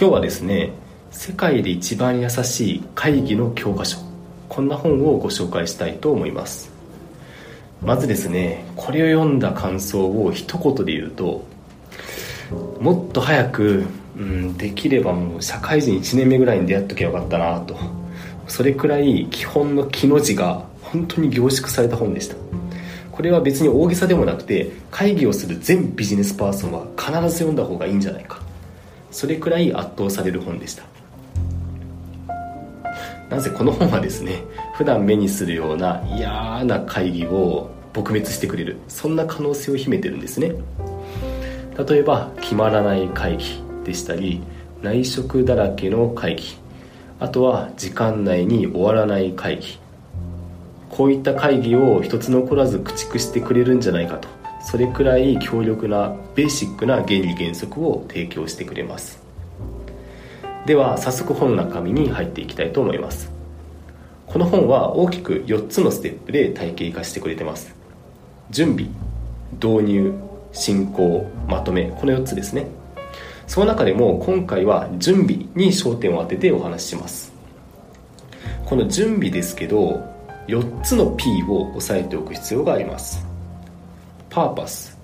今日はですね世界で一番優しい会議の教科書。こんな本をご紹介したいと思います。まずですねこれを読んだ感想を一言で言うともっと早く、うん、できればもう社会人1年目ぐらいに出会っときゃよかったなと。それくらい基本の木の字が本当に凝縮された本でした。これは別に大げさでもなくて会議をする全ビジネスパーソンは必ず読んだ方がいいんじゃないか。それくらい圧倒される本でした。なぜこの本はですね普段目にするような嫌な会議を撲滅してくれるそんな可能性を秘めてるんですね。例えば決まらない会議でしたり内職だらけの会議あとは時間内に終わらない会議。こういった会議を一つ残らず駆逐してくれるんじゃないかと。それくらい強力なベーシックな原理原則を提供してくれます。では早速本の中身に入っていきたいと思います。この本は大きく4つのステップで体系化してくれてます。準備導入進行まとめこの4つですね。その中でも今回は準備に焦点を当ててお話しします。この準備ですけど4つの P を押さえておく必要があります。パーパス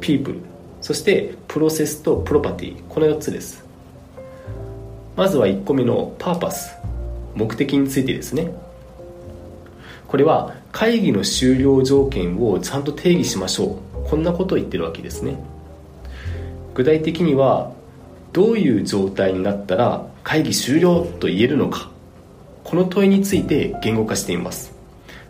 ピープルそしてプロセスとプロパティこの4つです。まずは1個目のパーパス目的についてですね。これは会議の終了条件をちゃんと定義しましょう。こんなことを言ってるわけですね。具体的にはどういう状態になったら会議終了と言えるのか。この問いについて言語化しています。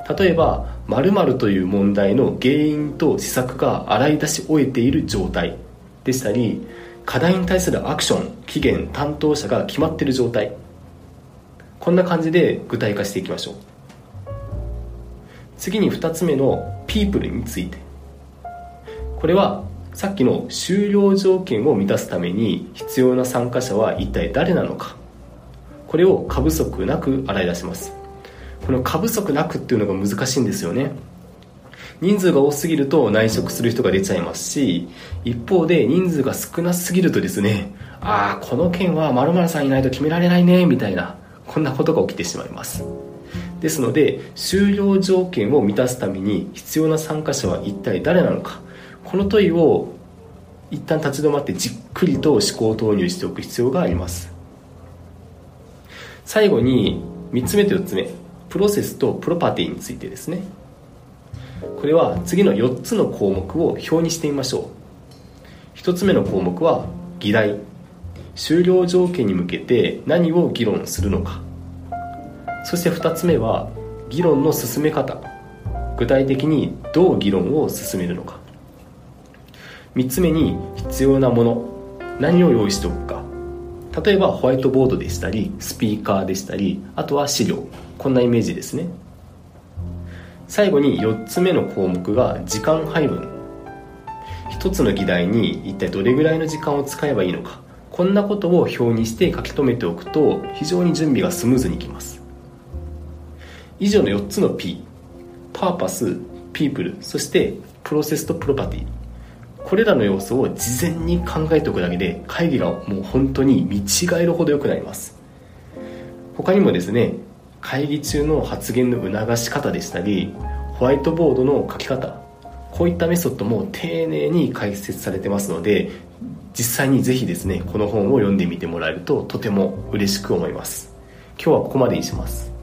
例えば〇〇という問題の原因と施策が洗い出し終えている状態でしたり課題に対するアクション期限担当者が決まっている状態。こんな感じで具体化していきましょう。次に2つ目のピープルについて。これはさっきの終了条件を満たすために必要な参加者は一体誰なのか。これを過不足なく洗い出します。この過不足なくっていうのが難しいんですよね。人数が多すぎると内職する人が出ちゃいますし一方で人数が少なすぎるとですねああこの件は〇〇さんいないと決められないねみたいなこんなことが起きてしまいます。ですので終了条件を満たすために必要な参加者は一体誰なのか。この問いを一旦立ち止まってじっくりと思考投入しておく必要があります。最後に3つ目と4つ目。プロセスとプロパティについてですね。これは次の4つの項目を表にしてみましょう。1つ目の項目は議題。終了条件に向けて何を議論するのか。そして2つ目は議論の進め方。具体的にどう議論を進めるのか。3つ目に必要なもの。何を用意しておくか。例えばホワイトボードでしたりスピーカーでしたりあとは資料。こんなイメージですね。最後に4つ目の項目が時間配分。1つの議題に一体どれぐらいの時間を使えばいいのか。こんなことを表にして書き留めておくと非常に準備がスムーズにいきます。以上の4つの P パーパスピープルそしてプロセスとプロパティこれらの要素を事前に考えておくだけで会議がもう本当に見違えるほど良くなります。他にもですね会議中の発言の促し方でしたりホワイトボードの書き方こういったメソッドも丁寧に解説されてますので実際にぜひですねこの本を読んでみてもらえるととても嬉しく思います。今日はここまでにします。